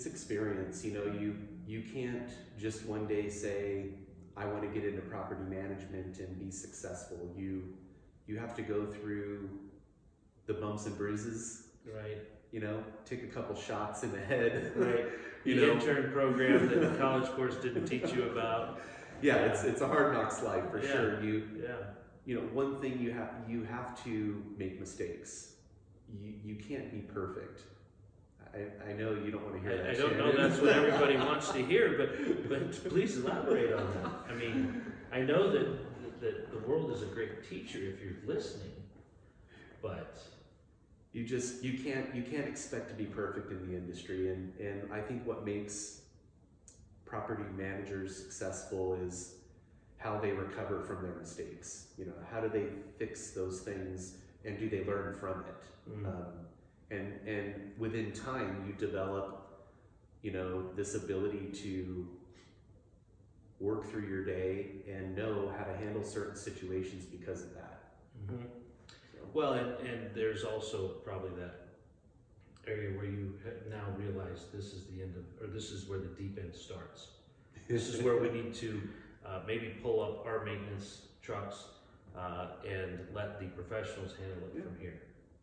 it's experience. You know, you you can't just one day say, I want to get into property management and be successful. You you have to go through the bumps and bruises. Right. You know, take a couple shots in the head. Right. you the know, intern program that the college course didn't teach you about. yeah, it's it's a hard knocks life for Yeah. sure. You Yeah. you know, one thing you have you have to make mistakes. You you can't be perfect. I, I know you don't want to hear that. I, I don't know that's what everybody wants to hear, but but please elaborate on that. I mean, I know that that the world is a great teacher if you're listening, but you just you can't you can't expect to be perfect in the industry and and i think what makes property managers successful is how they recover from their mistakes you know how do they fix those things and do they learn from it mm, um, within time you develop you know this ability to work through your day and know how to handle certain situations because of that mhm. so, well, and, and there's also probably that area where you now realize this is the end of, or this is where the deep end starts. This is where we need to uh, maybe pull up our maintenance trucks uh, and let the professionals handle it Yeah. from here.